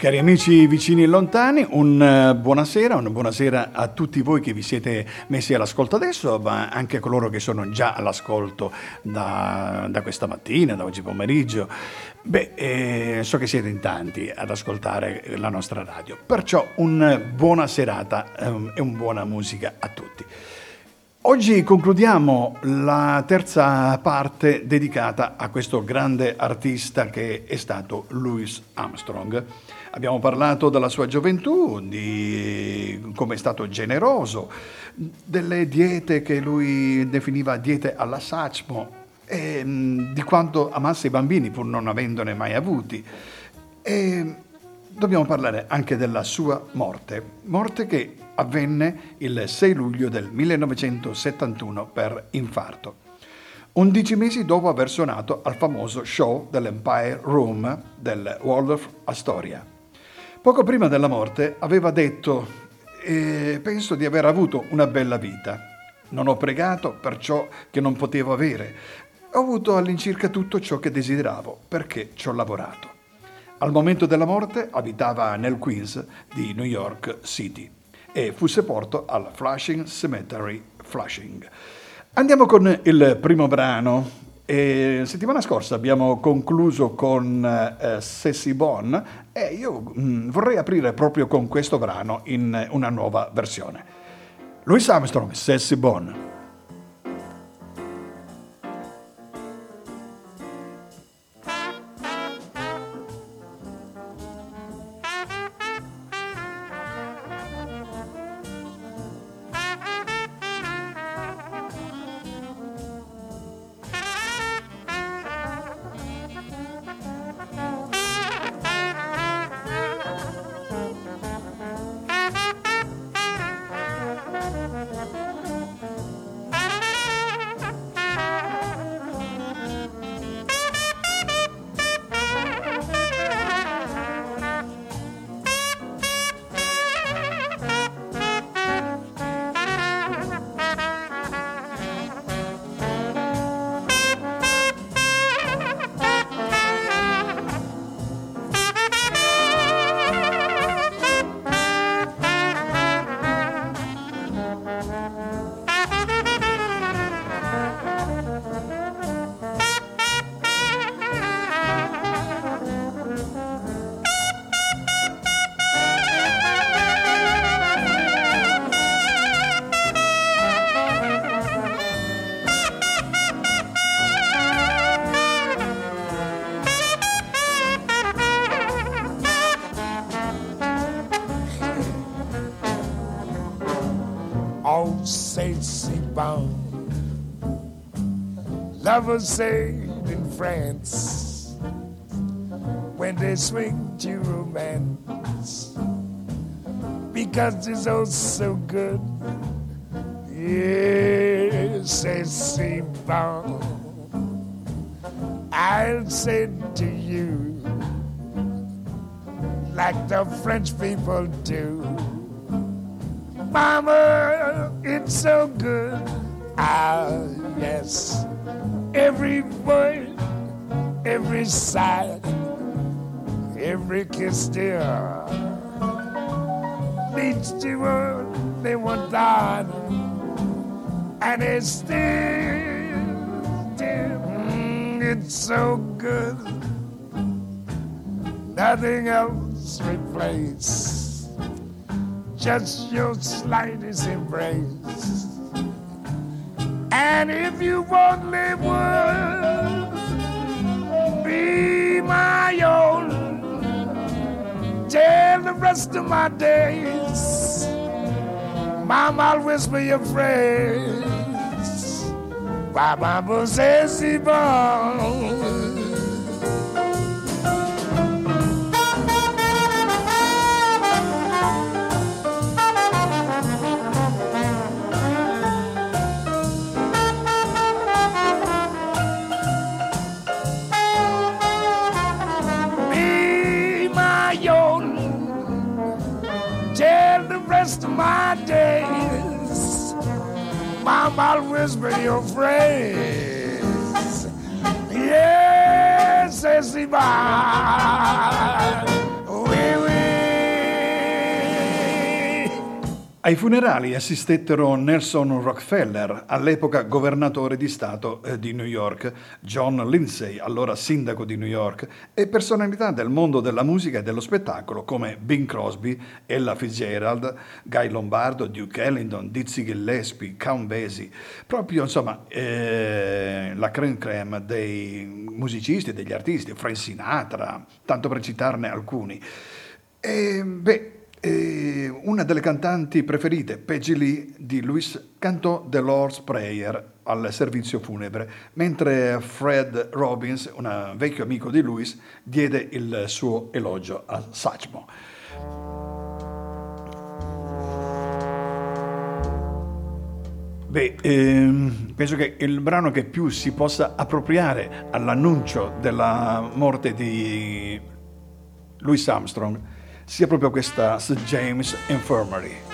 Cari amici vicini e lontani, un uh, buonasera, una buonasera a tutti voi che vi siete messi all'ascolto adesso, ma anche a coloro che sono già all'ascolto da, da questa mattina, da oggi pomeriggio. Beh, eh, so che siete in tanti ad ascoltare la nostra radio, perciò una buona serata um, e una buona musica a tutti. Oggi concludiamo la terza parte dedicata a questo grande artista che è stato Louis Armstrong. Abbiamo parlato della sua gioventù, di come è stato generoso, delle diete che lui definiva diete alla Sachmo e mm, di quanto amasse i bambini pur non avendone mai avuti. E dobbiamo parlare anche della sua morte, morte che avvenne il 6 luglio del 1971 per infarto. 11 mesi dopo aver suonato al famoso show dell'Empire Room del Waldorf Astoria. Poco prima della morte aveva detto, eh, penso di aver avuto una bella vita. Non ho pregato per ciò che non potevo avere. Ho avuto all'incirca tutto ciò che desideravo perché ci ho lavorato. Al momento della morte abitava nel Queens di New York City e fu sepolto al Flushing Cemetery Flushing. Andiamo con il primo brano e settimana scorsa abbiamo concluso con eh, Sessi Bon e io mh, mm, vorrei aprire proprio con questo brano in una nuova versione. Louis Armstrong, Sessi Bon. Because it's all so good. Yes, c'est bon. I'll say to you like the French people do. Mama, it's so good. Ah, yes every word, every sigh, every kiss, dear, to what they want done, and it's still, still, mm, it's so good, nothing else replaces just your slightest embrace. And if you only would be my own, tell the rest of my days, Mama, I'll whisper your phrase. Baba says he born. my days. My mouth whisper your phrase. Yes, Esteban. Ai funerali assistettero Nelson Rockefeller, all'epoca governatore di Stato eh, di New York, John Lindsay, allora sindaco di New York, e personalità del mondo della musica e dello spettacolo come Bing Crosby, Ella Fitzgerald, Guy Lombardo, Duke Ellington, Dizzy Gillespie, Count Basie, proprio insomma eh, la creme creme dei musicisti e degli artisti, Frank Sinatra, tanto per citarne alcuni. E, beh, e una delle cantanti preferite, Peggy Lee di Louis, cantò The Lord's Prayer al servizio funebre, mentre Fred Robbins, un vecchio amico di Louis, diede il suo elogio a Satchmo. Beh, ehm, penso che il brano che più si possa appropriare all'annuncio della morte di Louis Armstrong sia proprio questa St. James Infirmary.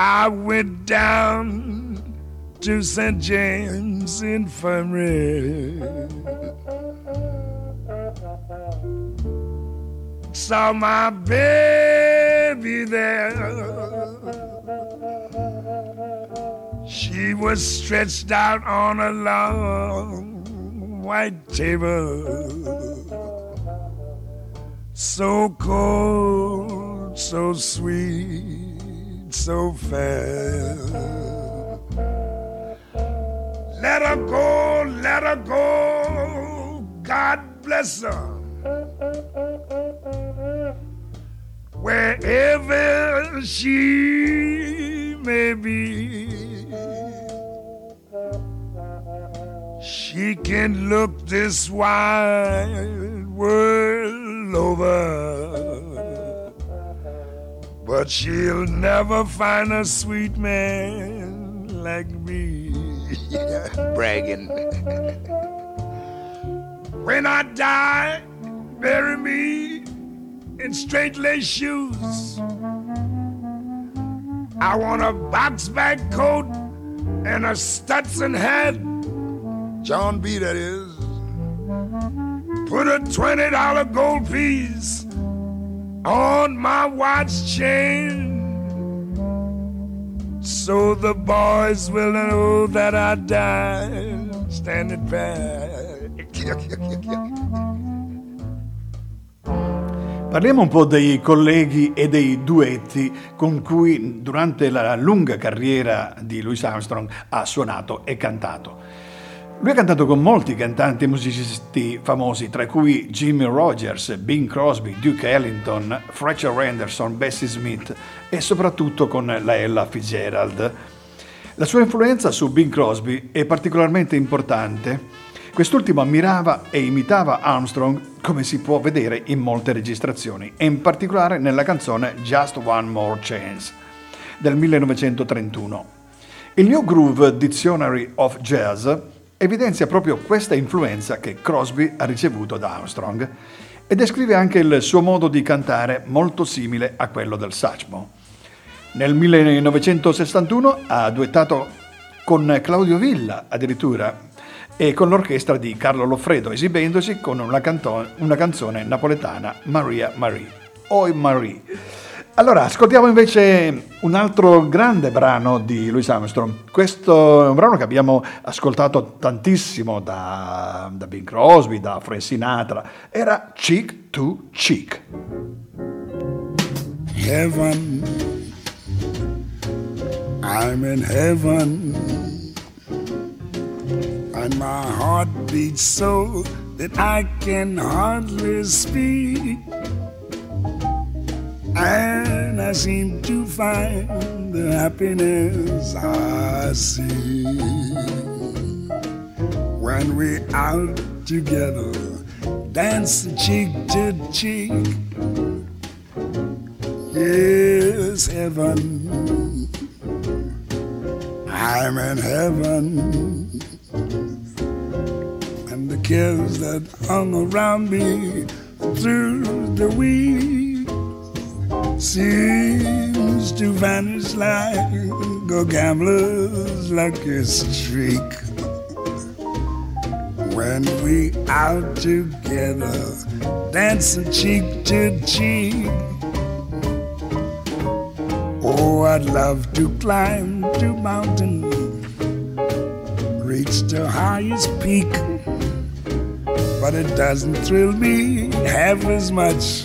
I went down to St. James Infirmary. Saw my baby there. She was stretched out on a long white table. So cold, so sweet so fair. Let her go, let her go. God bless her. Wherever she may be, she can look this wide world over but she'll never find a sweet man like me. Bragging. when I die, bury me in straight lace shoes. I want a box bag coat and a Stetson hat. John B. That is. Put a $20 gold piece on my watch chain. So the boys will know that I died standing back. Parliamo un po' dei colleghi e dei duetti con cui durante la lunga carriera di Louis Armstrong ha suonato e cantato. Lui ha cantato con molti cantanti e musicisti famosi, tra cui Jimmy Rogers, Bing Crosby, Duke Ellington, Fletcher Anderson, Bessie Smith e soprattutto con la Ella Fitzgerald. La sua influenza su Bing Crosby è particolarmente importante. Quest'ultimo ammirava e imitava Armstrong come si può vedere in molte registrazioni e in particolare nella canzone Just One More Chance del 1931. Il New Groove Dictionary of Jazz evidenzia proprio questa influenza che Crosby ha ricevuto da Armstrong e descrive anche il suo modo di cantare molto simile a quello del Satchmo. Nel 1961 ha duettato con Claudio Villa addirittura e con l'orchestra di Carlo Loffredo, esibendosi con una, canto- una canzone napoletana, Maria Marie. Oi Marie. Allora, ascoltiamo invece un altro grande brano di Louis Armstrong. Questo è un brano che abbiamo ascoltato tantissimo da, da Bing Crosby, da Frank Sinatra. Era Cheek to Cheek. Heaven, I'm in heaven, and my heart beats so that I can hardly speak. And I seem to find the happiness I see when we're out together, dance cheek to cheek. Yes, heaven, I'm in heaven, and the cares that hung around me through the week seems to vanish like a gambler's lucky streak. When we out together, dancing cheek to cheek. Oh, I'd love to climb to mountain, reach the highest peak, but it doesn't thrill me half as much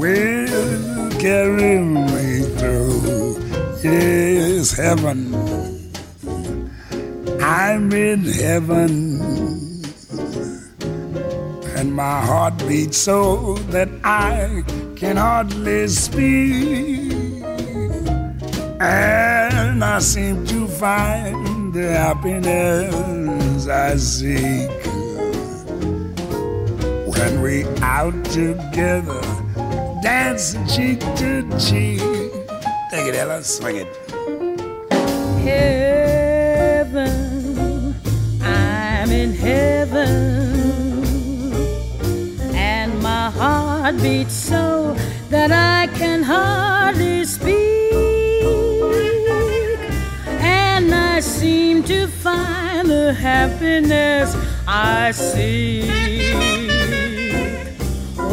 will carry me through. Yes, heaven. I'm in heaven. And my heart beats so that I can hardly speak. And I seem to find the happiness I seek when we out together dancing cheek to cheek. Take it, Ella, swing it. Heaven, I'm in heaven, and my heart beats so that I can hardly speak, and I seem to find the happiness I see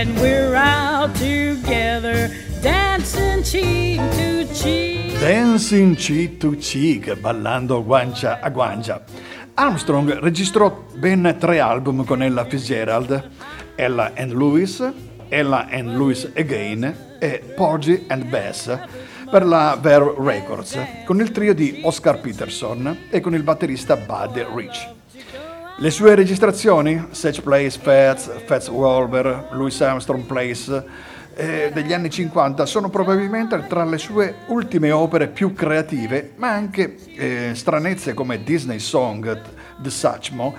when we're out together, dancing cheek to cheek. Dancing cheek to cheek, ballando guancia a guancia. Armstrong registrò ben tre album con Ella Fitzgerald, Ella and Louis, Ella and Louis Again e Porgy and Bess per la Verve Records, con il trio di Oscar Peterson e con il batterista Bud Rich. Le sue registrazioni, Such Place, Fats, Fats Wolver, Louis Armstrong Place, eh, degli anni 50 sono probabilmente tra le sue ultime opere più creative, ma anche eh, stranezze come Disney Song, The Satchmo,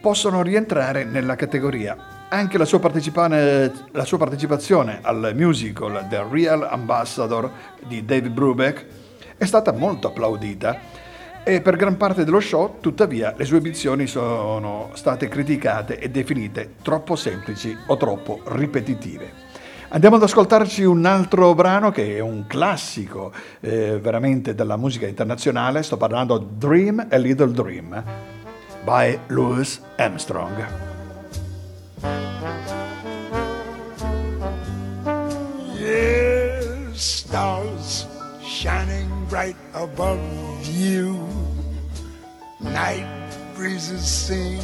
possono rientrare nella categoria. Anche la sua, la sua partecipazione al musical The Real Ambassador di David Brubeck è stata molto applaudita e per gran parte dello show, tuttavia, le sue ambizioni sono state criticate e definite troppo semplici o troppo ripetitive. Andiamo ad ascoltarci un altro brano che è un classico eh, veramente della musica internazionale, sto parlando Dream a Little Dream by Louis Armstrong. Yes, stars shining bright above you. Night breezes seem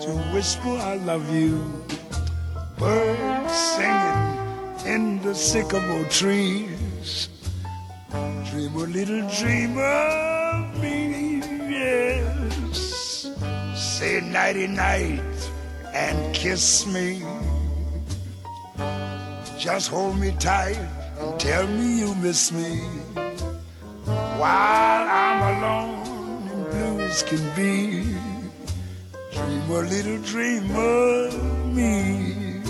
to whisper, I love you. Birds singing in the sycamore trees. Dream a little dream of me, yes. Say nighty night and kiss me. Just hold me tight and tell me you miss me. While I'm alone as can be, dream a little dream of me.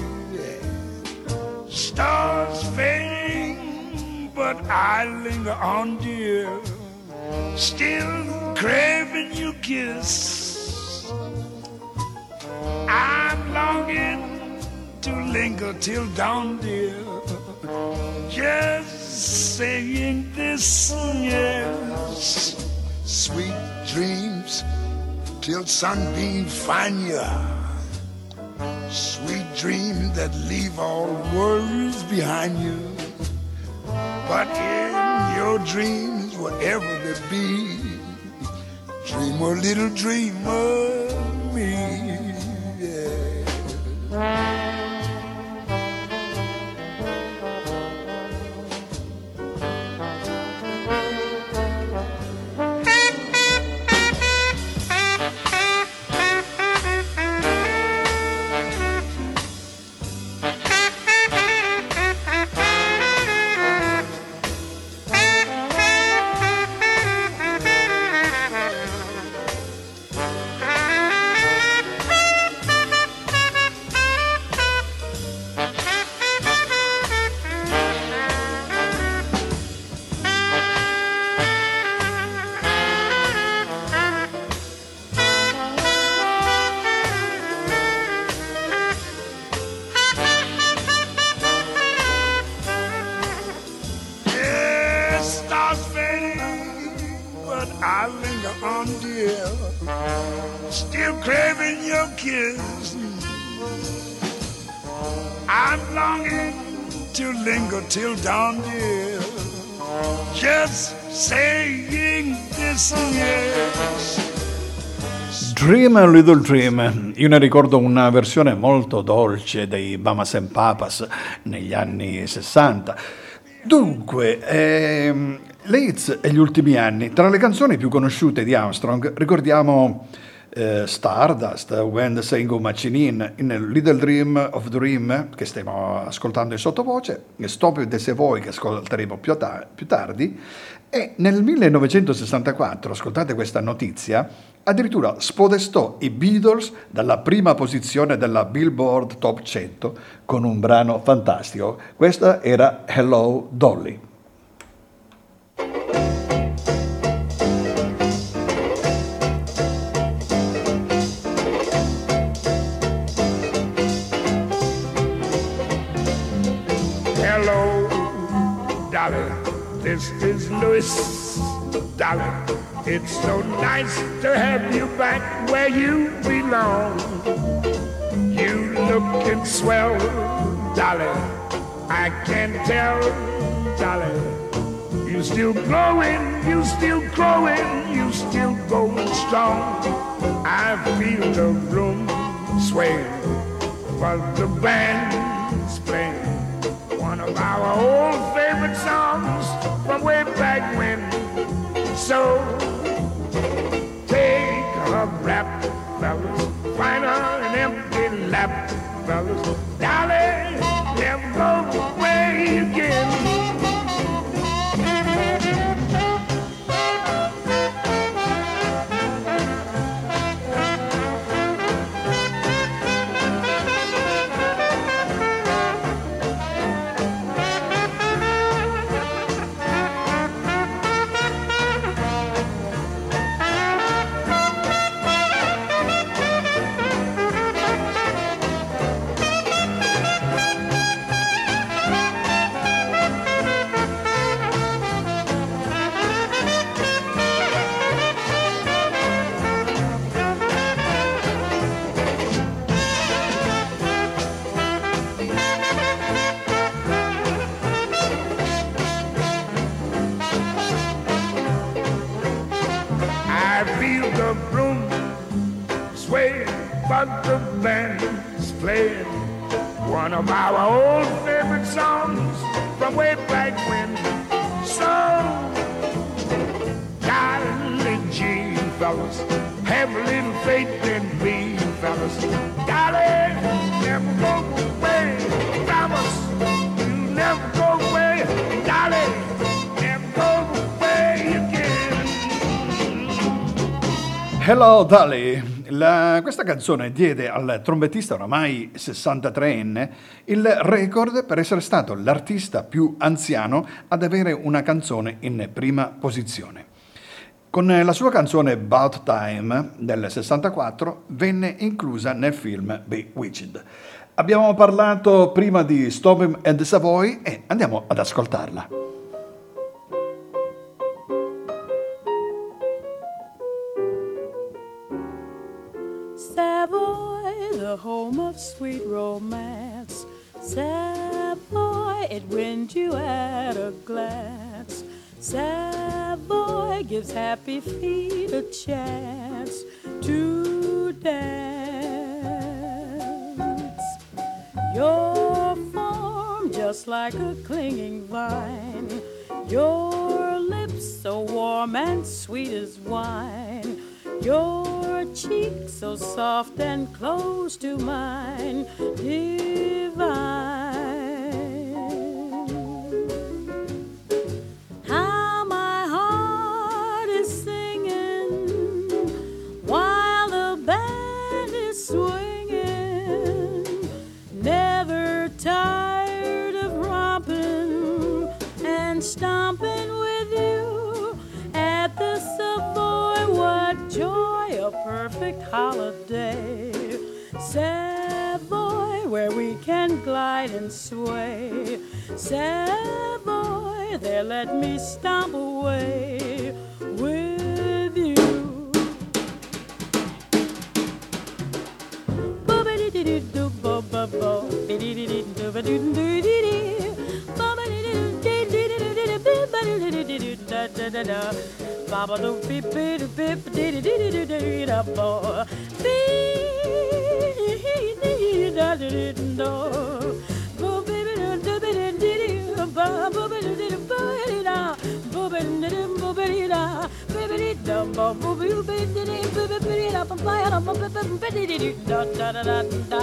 Stars fading, but I linger on, dear. Still craving your kiss. I'm longing to linger till dawn, dear. Just saying this, yes. Sweet dreams till sunbeam find you. Sweet dreams that leave all worries behind you. But in your dreams, whatever they be, dream a little dream of me. Yeah. A Little Dream, io ne ricordo una versione molto dolce dei Bamas and Papas negli anni 60. Dunque, ehm, Leeds e gli ultimi anni, tra le canzoni più conosciute di Armstrong ricordiamo eh, Stardust, When the Saying Go Matching In, in Little Dream of Dream che stiamo ascoltando in sottovoce, Stop It the Savoy che ascolteremo più, ta- più tardi. E nel 1964, ascoltate questa notizia, addirittura spodestò i Beatles dalla prima posizione della Billboard Top 100 con un brano fantastico. Questa era Hello Dolly. Hello, Dolly. This is Louis, Dolly. It's so nice to have you back where you belong. You looking swell, Dolly. I can tell, Dolly. You still growing, you still growing, you still going strong. I feel the room sway while the band's playing one of our old favorite songs from way back when. So take a rap, fellas, find an empty lap, fellas. Dolly, never go away again. Playing one of our old favorite songs from way back when. So, darling Jean, fellas, have a little faith in me, fellas. Darling, never go away, never go away, darling, never go away again. Hello Dolly! La- questa canzone diede al trombettista oramai 63enne il record per essere stato l'artista più anziano ad avere una canzone in prima posizione. Con la sua canzone About Time del 64 venne inclusa nel film Bewitched. Abbiamo parlato prima di Stop and Savoy e andiamo ad ascoltarla. The home of sweet romance. Savoy, it wins you at a glance. Savoy gives happy feet a chance to dance. Your form just like a clinging vine. Your lips so warm and sweet as wine. Your cheek so soft and close to mine. Divine. How my heart is singing while the band is swinging, never tired of romping and stomping What joy, a perfect holiday. Savoy, where we can glide and sway. Savoy, there let me stomp away with ba do beep beep beep dee dee dee dee dee da bo dee dee da dee do bo baby do do be dee dee ba bo be do dee ba dee da bo be dee bo be dee da baby dee da bo bo be dee dee be be dee da ba ba da ba ba ba dee dee da da da da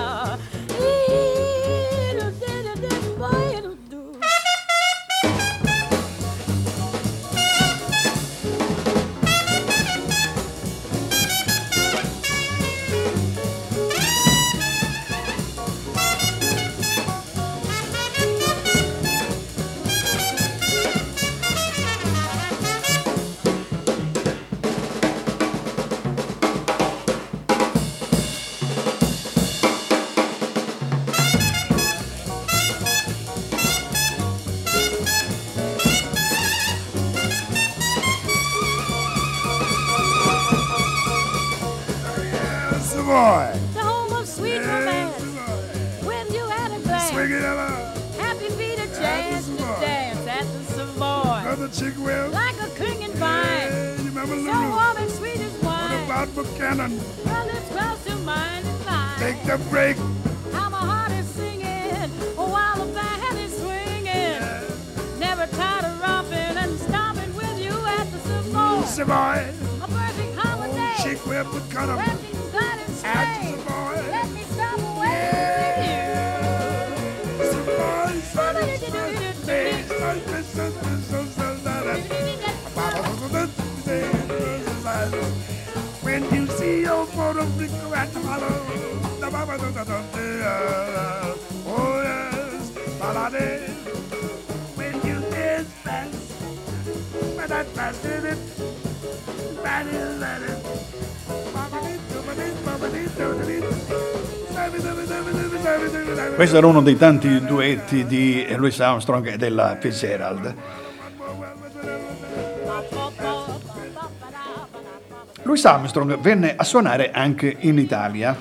that it. Questo era uno dei tanti duetti di Louis Armstrong e della Fitzgerald. Louis Armstrong venne a suonare anche in Italia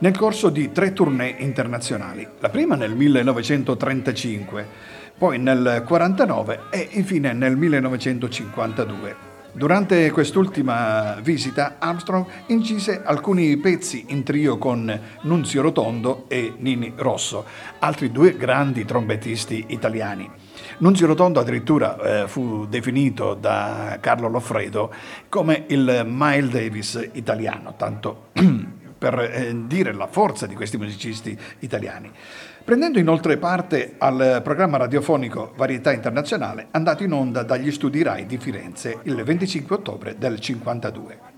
nel corso di tre tournée internazionali, la prima nel 1935, poi nel 1949 e infine nel 1952. Durante quest'ultima visita Armstrong incise alcuni pezzi in trio con Nunzio Rotondo e Nini Rosso, altri due grandi trombettisti italiani. Nunzio Rotondo addirittura eh, fu definito da Carlo Loffredo come il Miles Davis italiano, tanto per eh, dire la forza di questi musicisti italiani. Prendendo inoltre parte al programma radiofonico Varietà Internazionale, andato in onda dagli studi RAI di Firenze il 25 ottobre del 52.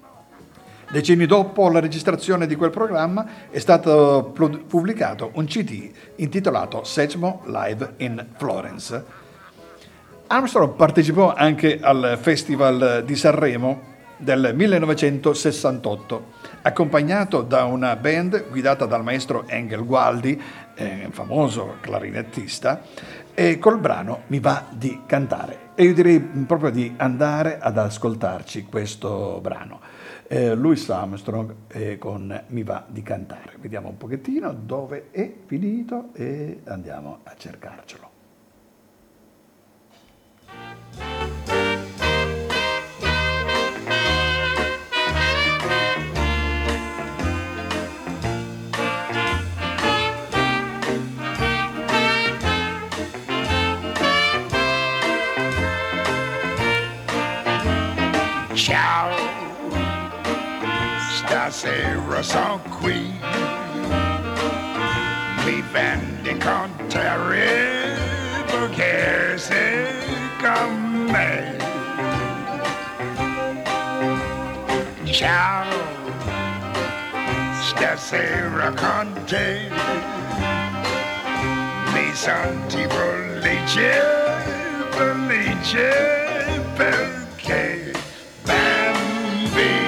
Decenni dopo la registrazione di quel programma è stato pubblicato un CD intitolato Sechmo Live in Florence. Armstrong partecipò anche al Festival di Sanremo del 1968, accompagnato da una band guidata dal maestro Engel Gualdi, eh, famoso clarinettista, e col brano Mi va di cantare. E io direi proprio di andare ad ascoltarci questo brano. Eh, Louis Armstrong eh, con Mi va di cantare. Vediamo un pochettino dove è finito e andiamo a cercarcelo. Stasera son qui, mi vendi con terrible che sei con me. Ciao, stasera con te, mi senti felice, felice perché bambina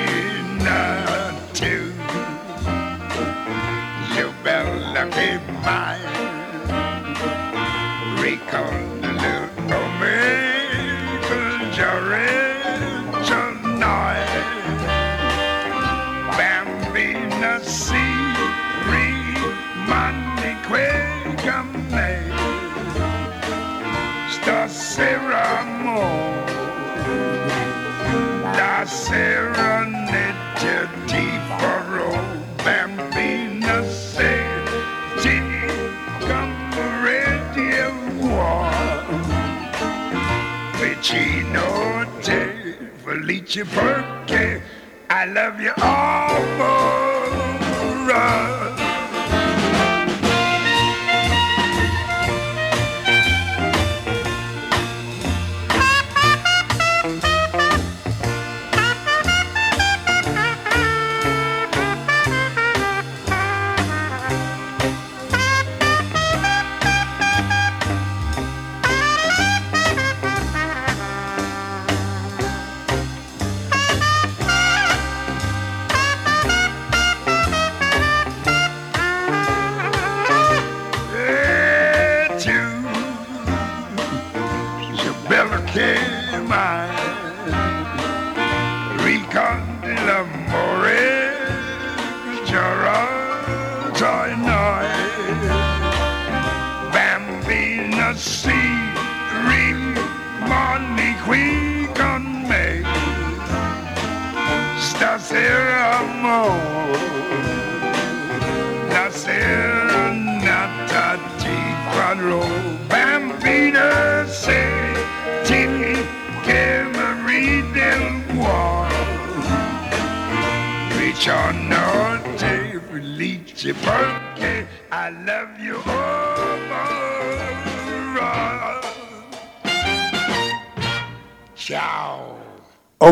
lucky. Recall the little maid, cause your angel noise. Bambina Money quick and Sta sera amore, la. Ginote, Felicia Perky. I love you all, Maura.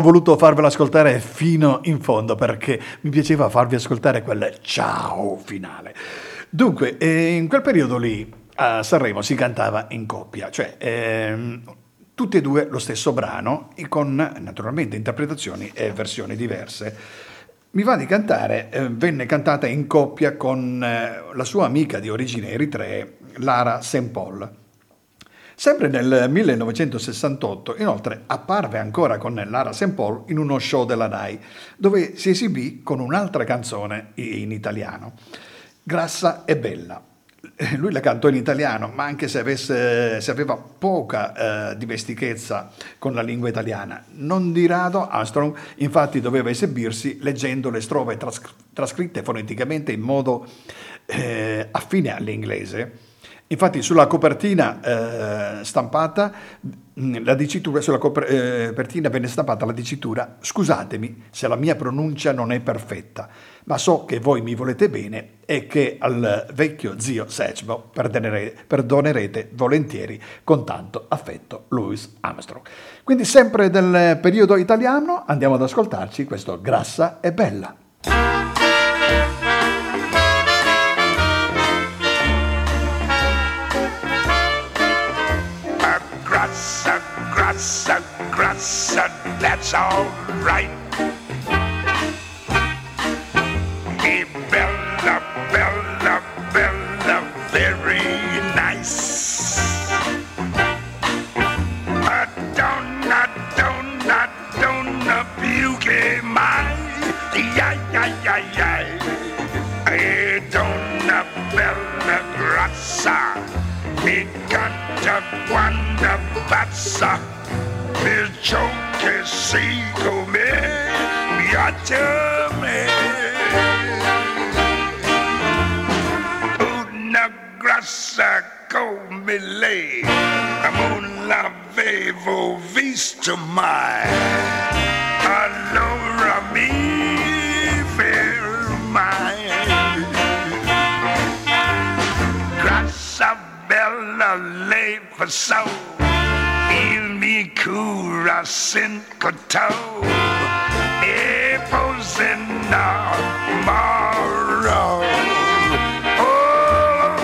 Voluto farvelo ascoltare fino in fondo perché mi piaceva farvi ascoltare quel ciao finale. Dunque, eh, in quel periodo lì a Sanremo si cantava in coppia, cioè ehm, tutti e due lo stesso brano e con naturalmente interpretazioni e versioni diverse. Mi va di cantare, eh, venne cantata in coppia con eh, la sua amica di origine eritree, Lara St. Sempre nel 1968, inoltre, apparve ancora con Lara St. Paul in uno show della RAI, dove si esibì con un'altra canzone in italiano, Grassa e Bella. lui la cantò in italiano, ma anche se, avesse, se aveva poca eh, dimestichezza con la lingua italiana. Non di rado Armstrong infatti doveva esibirsi leggendo le strofe tras- trascritte foneticamente in modo eh, affine all'inglese. Infatti sulla copertina eh, stampata, mm, la dicitura, sulla copertina venne stampata la dicitura scusatemi se la mia pronuncia non è perfetta, ma so che voi mi volete bene e che al vecchio zio Satchmo perdonerete, perdonerete volentieri con tanto affetto Louis Armstrong. Quindi sempre del periodo italiano andiamo ad ascoltarci questo Grassa e Bella. Grats and grats and that's alright. E bella, bella, bella, very nice. A donut, donna, donna, beauty, my, yeah, yeah, yeah, yeah. A donut, bella, grazza, mi canta quando passa. Bil-çok kesikomi yatımı Una grassa come lei Non l'avevo visto mai Allora mi fermai Grassa bella lei for soul mi cura senza toe, e pose. Oh,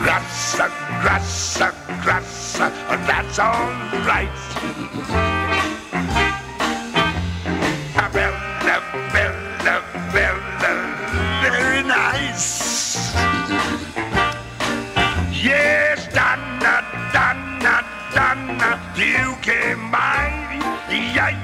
grassa, grassa, grassa, oh, that's all right. Bella, bella, bella, very nice.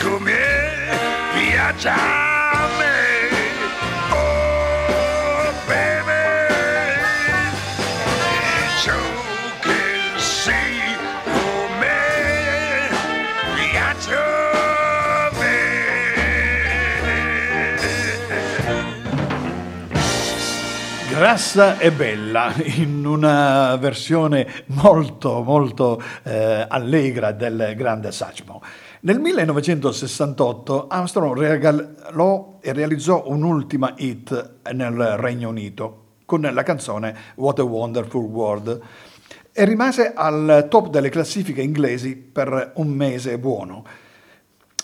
come piace a me. Oh, baby, ciò che sei come e bella in una versione molto molto eh, allegra del grande Satchmo. Nel 1968 Armstrong regalò e realizzò un'ultima hit nel Regno Unito con la canzone What a Wonderful World e rimase al top delle classifiche inglesi per un mese buono.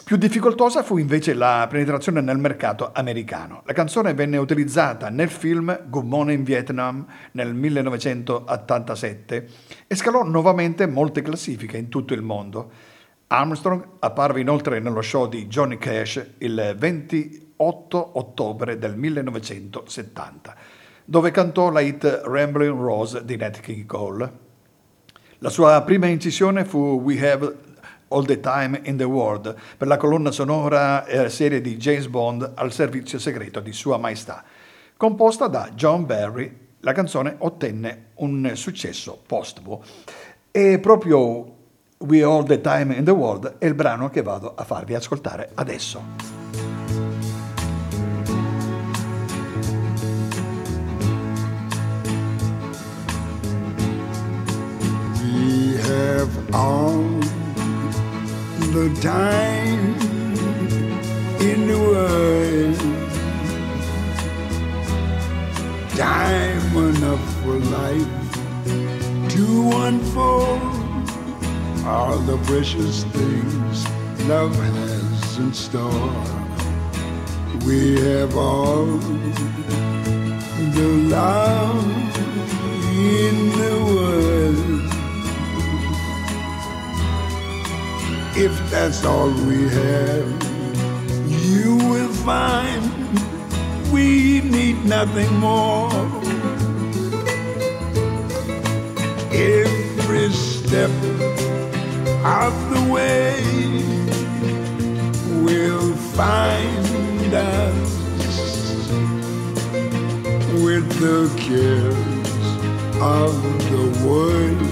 Più difficoltosa fu invece la penetrazione nel mercato americano. La canzone venne utilizzata nel film Good Morning Vietnam nel 1987 e scalò nuovamente molte classifiche in tutto il mondo. Armstrong apparve inoltre nello show di Johnny Cash il 28 ottobre del 1970, dove cantò la hit Rambling Rose di Nat King Cole. La sua prima incisione fu We Have All the Time in the World per la colonna sonora e serie di James Bond al servizio segreto di Sua Maestà. composta da John Barry. La canzone ottenne un successo postumo e proprio We All the Time in the World è il brano che vado a farvi ascoltare adesso. have all the time in the world. Time enough for life to unfold all the precious things love has in store. We have all the love in the world. if that's all we have, you will find we need nothing more. Every step of the way will find us with the cares of the world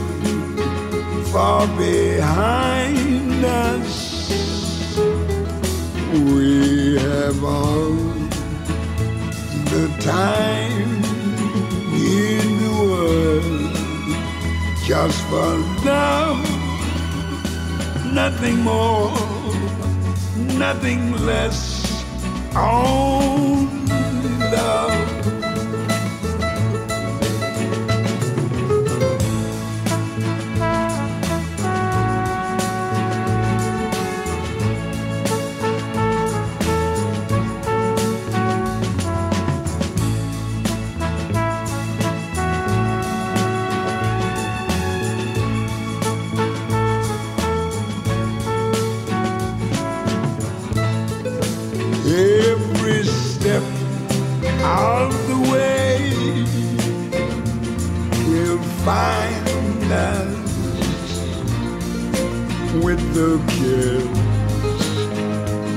far behind us. We have all the time in the world just for love, nothing more, nothing less. Only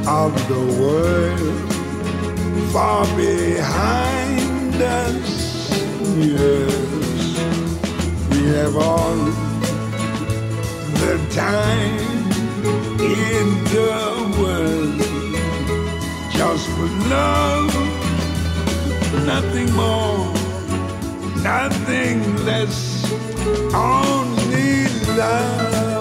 of the world far behind us. Yes, we have all the time in the world just for love, nothing more, nothing less, only love.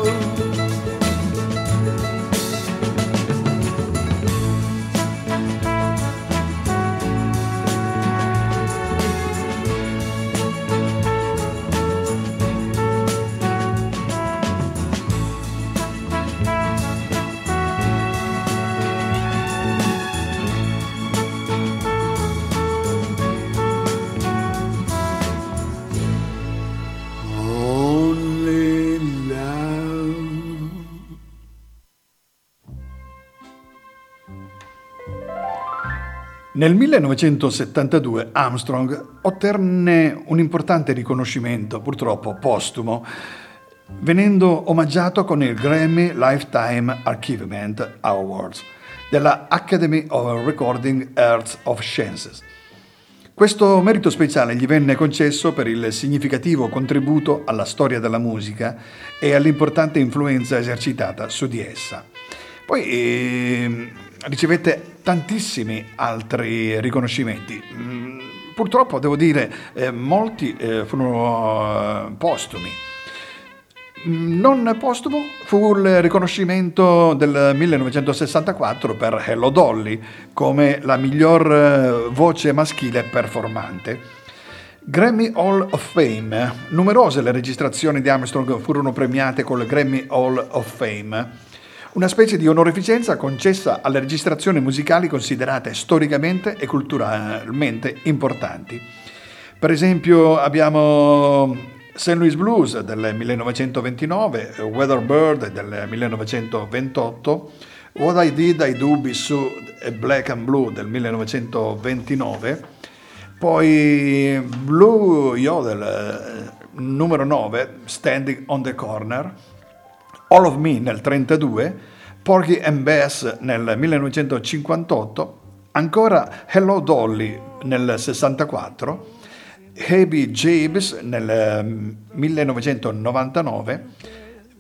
Nel 1972 Armstrong ottenne un importante riconoscimento, purtroppo postumo, venendo omaggiato con il Grammy Lifetime Achievement Awards della Academy of Recording Arts of Sciences. Questo merito speciale gli venne concesso per il significativo contributo alla storia della musica e all'importante influenza esercitata su di essa. Poi eh, ricevette tantissimi altri riconoscimenti. Mm, purtroppo devo dire, eh, molti eh, furono eh, postumi. Non postumo fu il riconoscimento del 1964 per Hello Dolly come la miglior eh, voce maschile performante. Grammy Hall of Fame. Numerose le registrazioni di Armstrong furono premiate con il Grammy Hall of Fame una specie di onorificenza concessa alle registrazioni musicali considerate storicamente e culturalmente importanti. Per esempio abbiamo St. Louis Blues del 1929, Weather Bird del 1928, What I Did I Do Be So Black and Blue del 1929, poi Blue Yodel eh, numero 9, Standing on the Corner, All of Me nel 1932, Porgy and Bess nel 1958, ancora Hello Dolly nel 64, Heavy Jabes nel 1999, mm,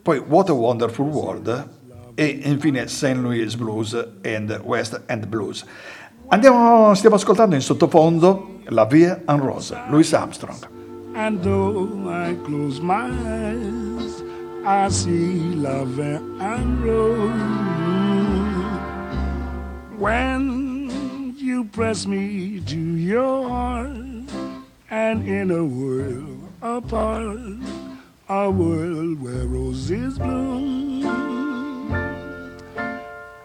poi What a Wonderful World e infine St. Louis Blues and West End Blues. Andiamo, stiamo ascoltando in sottofondo la Via and Rose, Louis Armstrong. And though I close my eyes, I see love and rose. When you press me to your heart, and in a world apart, a world where roses bloom.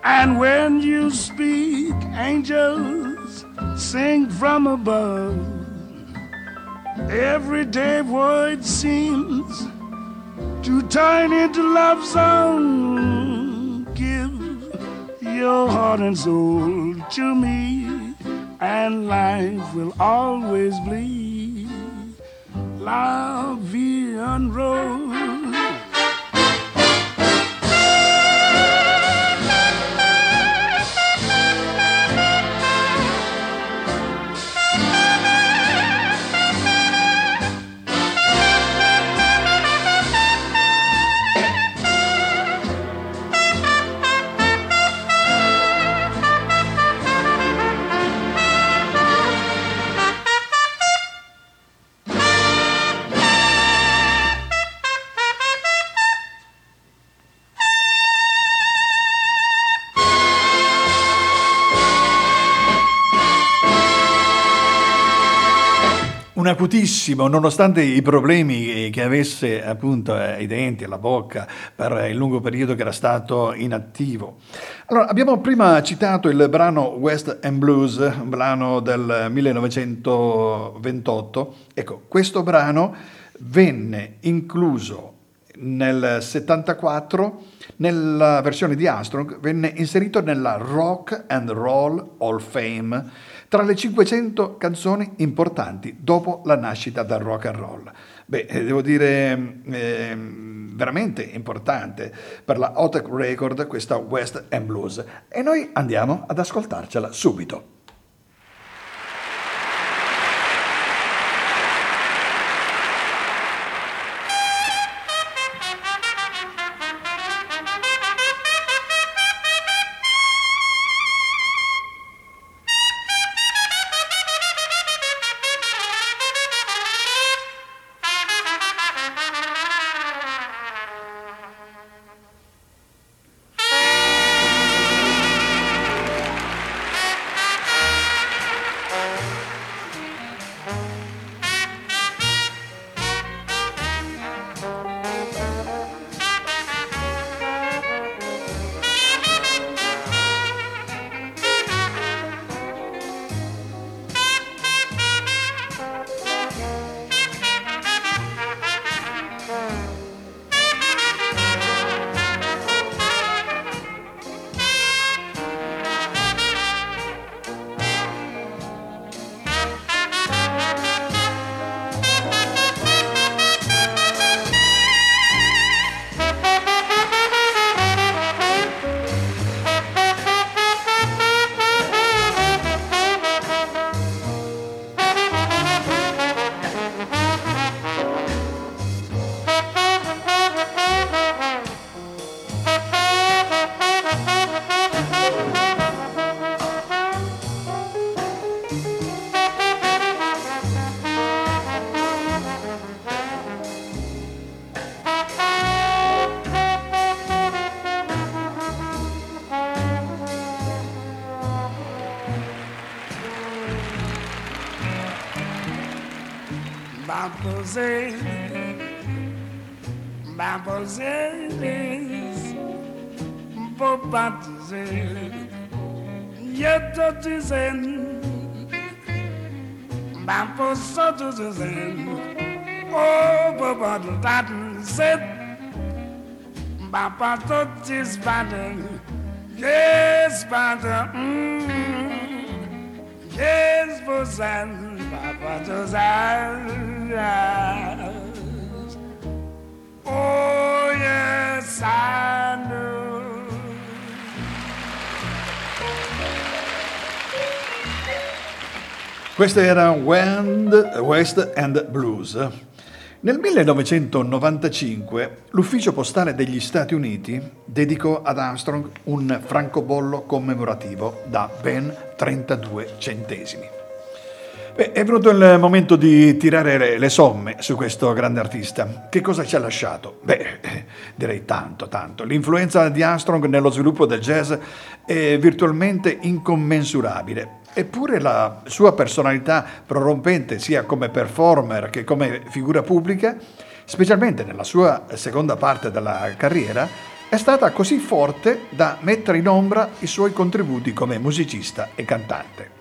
And when you speak, angels sing from above. Everyday void seems to turn into love song. Give your heart and soul to me, and life will always be la vie rose. Acutissimo, nonostante i problemi che avesse appunto ai denti, alla bocca, per il lungo periodo che era stato inattivo. Allora, abbiamo prima citato il brano West and Blues, un brano del 1928. Ecco, questo brano venne incluso nel 74 nella versione di Armstrong venne inserito nella Rock and Roll Hall of Fame tra le 500 canzoni importanti dopo la nascita del rock and roll. Beh, eh, devo dire eh, veramente importante per la Otec Record questa West and Blues e noi andiamo ad ascoltarcela subito. citizen, bampo zen, oh, but that zen, bampa tot is yes, bad, yes, bosan, bampa tot is Questo era West End Blues. Nel 1995 l'ufficio postale degli Stati Uniti dedicò ad Armstrong un francobollo commemorativo da ben 32 centesimi. Beh, è venuto il momento di tirare le somme su questo grande artista. Che cosa ci ha lasciato? Beh, direi tanto, tanto. L'influenza di Armstrong nello sviluppo del jazz è virtualmente incommensurabile. Eppure la sua personalità prorompente, sia come performer che come figura pubblica, specialmente nella sua seconda parte della carriera, è stata così forte da mettere in ombra i suoi contributi come musicista e cantante.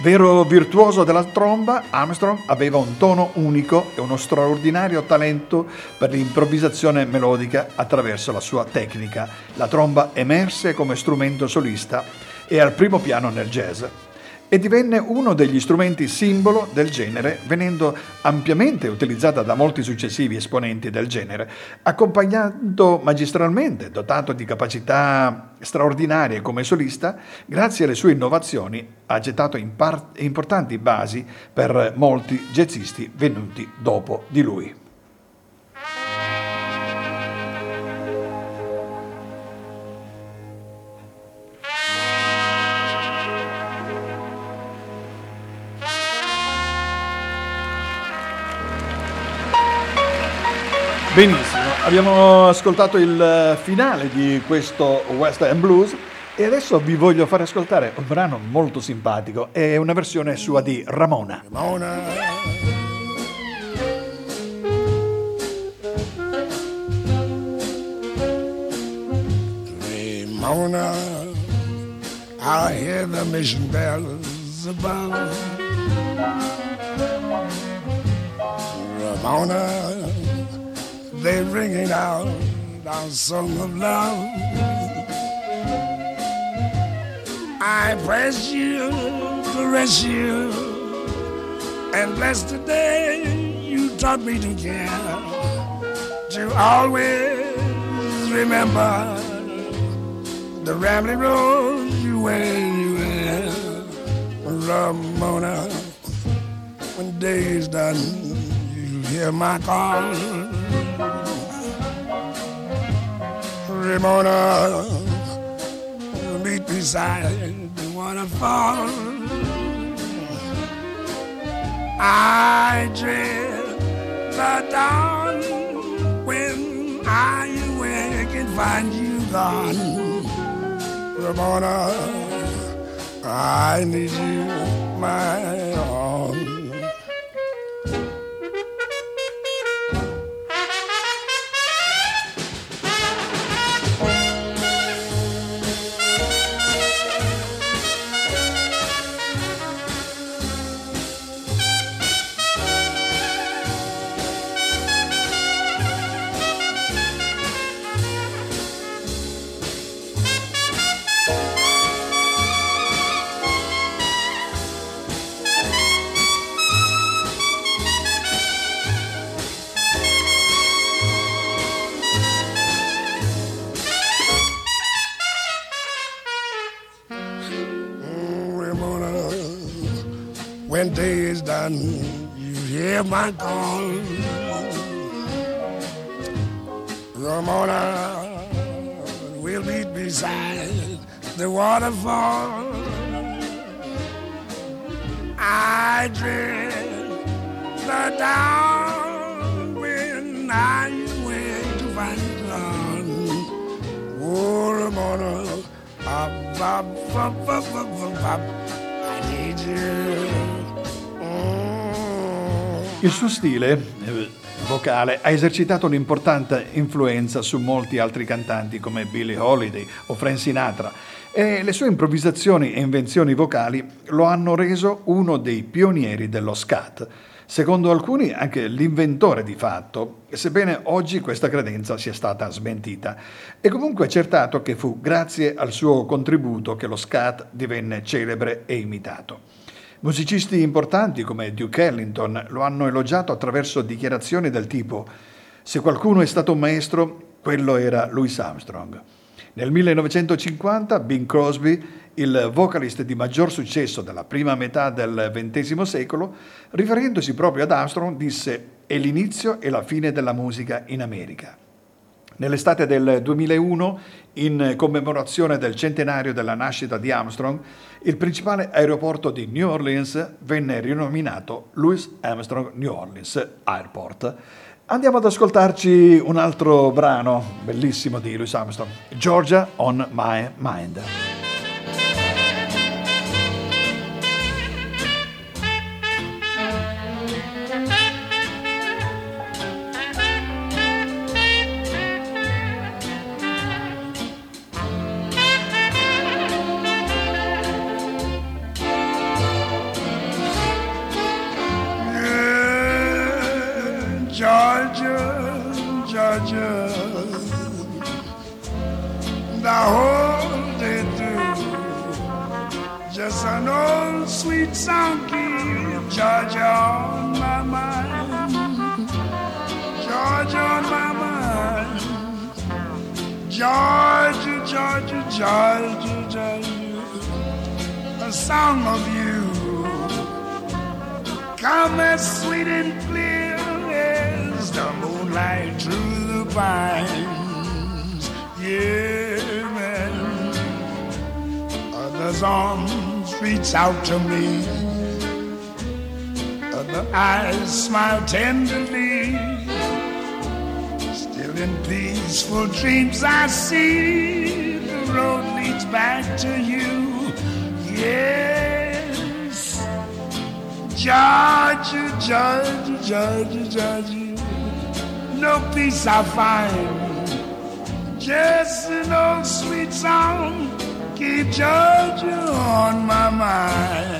Vero virtuoso della tromba, Armstrong aveva un tono unico e uno straordinario talento per l'improvvisazione melodica attraverso la sua tecnica. La tromba emerse come strumento solista e al primo piano nel jazz e divenne uno degli strumenti simbolo del genere, venendo ampiamente utilizzata da molti successivi esponenti del genere, accompagnando magistralmente, dotato di capacità straordinarie come solista, grazie alle sue innovazioni ha gettato importanti basi per molti jazzisti venuti dopo di lui. Benissimo, abbiamo ascoltato il finale di questo West End Blues e adesso vi voglio fare ascoltare un brano molto simpatico, è una versione sua di Ramona. Ramona. Ramona, I hear the mission bells above. Ramona. They're ringing out our song of love. I press you, caress you, and bless the day you taught me to care. To always remember the rambling road you went, you went, Ramona. When day is done, you hear my call. Ramona, meet beside the waterfall. I dread the dawn when I awake and find you gone. Ramona, I need you, my own. When day is done, you hear my call. Ramona will meet beside the waterfall. I dread the dawn when I wake to find gone. Oh, Ramona, I need you. Il suo stile eh, vocale ha esercitato un'importante influenza su molti altri cantanti come Billie Holiday o Frank Sinatra e le sue improvvisazioni e invenzioni vocali lo hanno reso uno dei pionieri dello scat. Secondo alcuni anche l'inventore di fatto, sebbene oggi questa credenza sia stata smentita. È comunque accertato che fu grazie al suo contributo che lo scat divenne celebre e imitato. Musicisti importanti come Duke Ellington lo hanno elogiato attraverso dichiarazioni del tipo se qualcuno è stato un maestro, quello era Louis Armstrong. Nel 1950 Bing Crosby, il vocalist di maggior successo della prima metà del XX secolo, riferendosi proprio ad Armstrong, disse è l'inizio e la fine della musica in America. Nell'estate del 2001, in commemorazione del centenario della nascita di Armstrong, il principale aeroporto di New Orleans venne rinominato Louis Armstrong New Orleans Airport. Andiamo ad ascoltarci un altro brano bellissimo di Louis Armstrong, Georgia on My Mind. Out to me. The eyes smile tenderly. Still in peaceful dreams, I see the road leads back to you. Yes, Georgia, Georgia, Georgia, Georgia. No peace I find, just an old sweet song Georgia on my mind.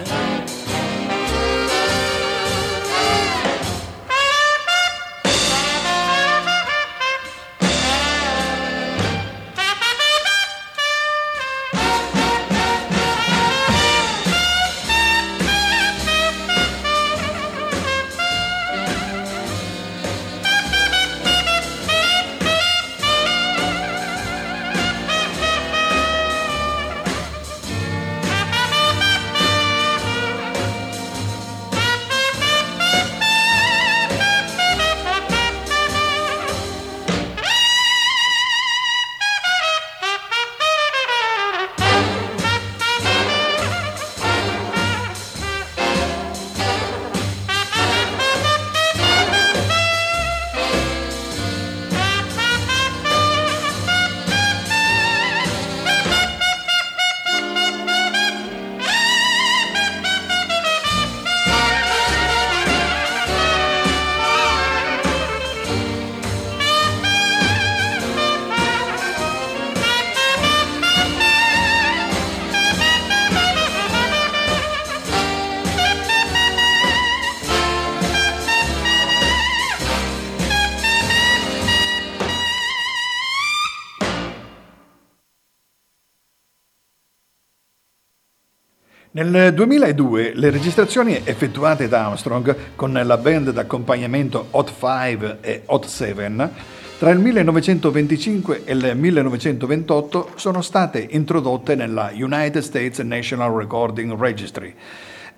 Nel 2002 le registrazioni effettuate da Armstrong con la band d'accompagnamento Hot 5 e Hot 7 tra il 1925 e il 1928 sono state introdotte nella United States National Recording Registry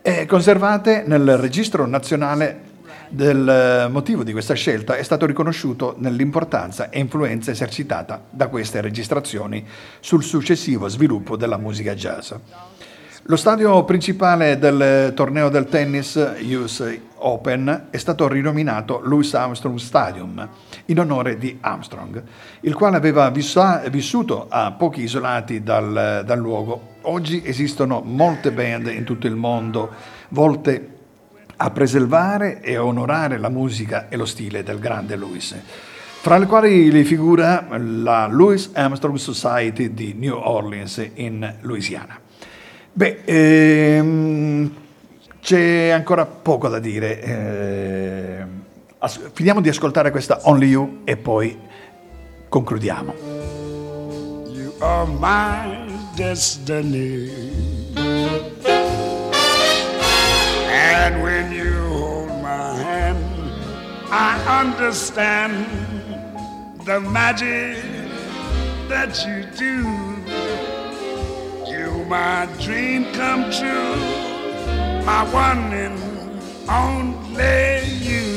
e conservate nel registro nazionale del motivo di questa scelta è stato riconosciuto nell'importanza e influenza esercitata da queste registrazioni sul successivo sviluppo della musica jazz. Lo stadio principale del torneo del tennis US Open è stato rinominato Louis Armstrong Stadium in onore di Armstrong, il quale aveva vissuto a pochi isolati dal, dal luogo. Oggi esistono molte band in tutto il mondo volte a preservare e onorare la musica e lo stile del grande Louis fra le quali li figura la Louis Armstrong Society di New Orleans in Louisiana. Beh, ehm, c'è ancora poco da dire. Eh, as- finiamo di ascoltare questa Only You e poi concludiamo. You are my destiny. And when you hold my hand, I understand the magic that you do. My dream come true, my one and only you.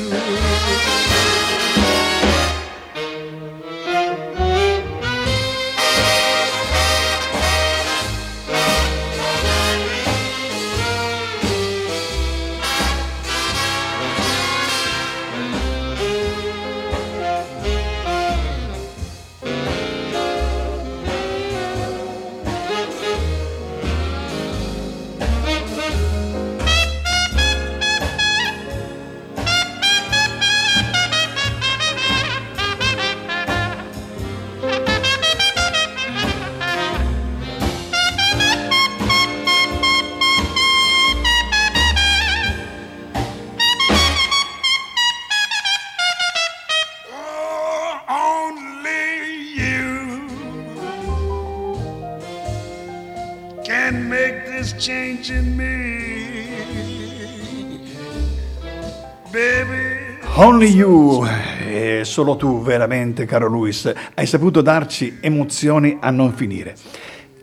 Only You, e solo tu veramente, caro Luis, hai saputo darci emozioni a non finire.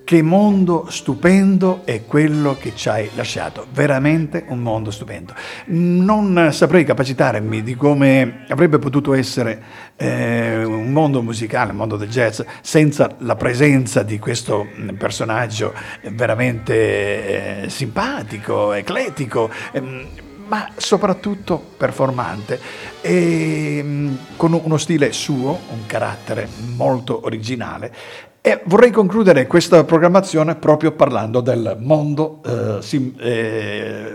Che mondo stupendo è quello che ci hai lasciato, veramente un mondo stupendo. Non saprei capacitarmi di come avrebbe potuto essere eh, un mondo musicale, un mondo del jazz, senza la presenza di questo personaggio veramente eh, simpatico, ecletico. Eh, ma soprattutto performante e mm, con uno stile suo, un carattere molto originale. E vorrei concludere questa programmazione proprio parlando del mondo eh, sim, eh,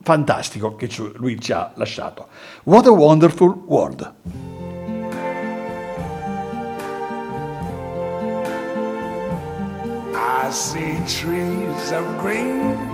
fantastico che lui ci ha lasciato. What a wonderful world! I see trees of green,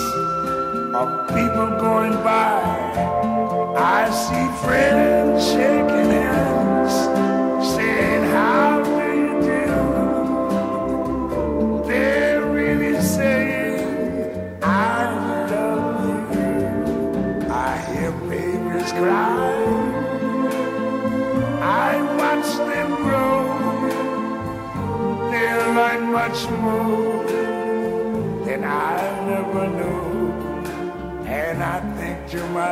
of people going by. I see friends shaking hands,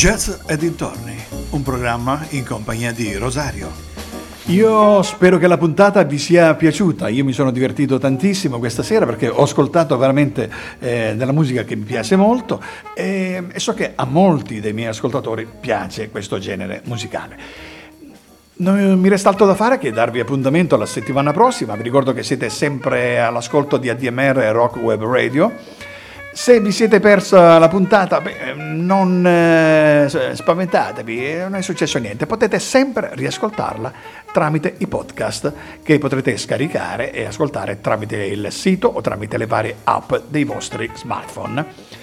Jazz e dintorni, un programma in compagnia di Rosario. Io spero che la puntata vi sia piaciuta, io mi sono divertito tantissimo questa sera perché ho ascoltato veramente eh, della musica che mi piace molto e, e so che a molti dei miei ascoltatori piace questo genere musicale. Non mi resta altro da fare che darvi appuntamento la settimana prossima. Vi ricordo che siete sempre all'ascolto di ADMR Rock Web Radio Se vi siete persa la puntata, beh, non eh, spaventatevi, non è successo niente, potete sempre riascoltarla tramite i podcast che potrete scaricare e ascoltare tramite il sito o tramite le varie app dei vostri smartphone.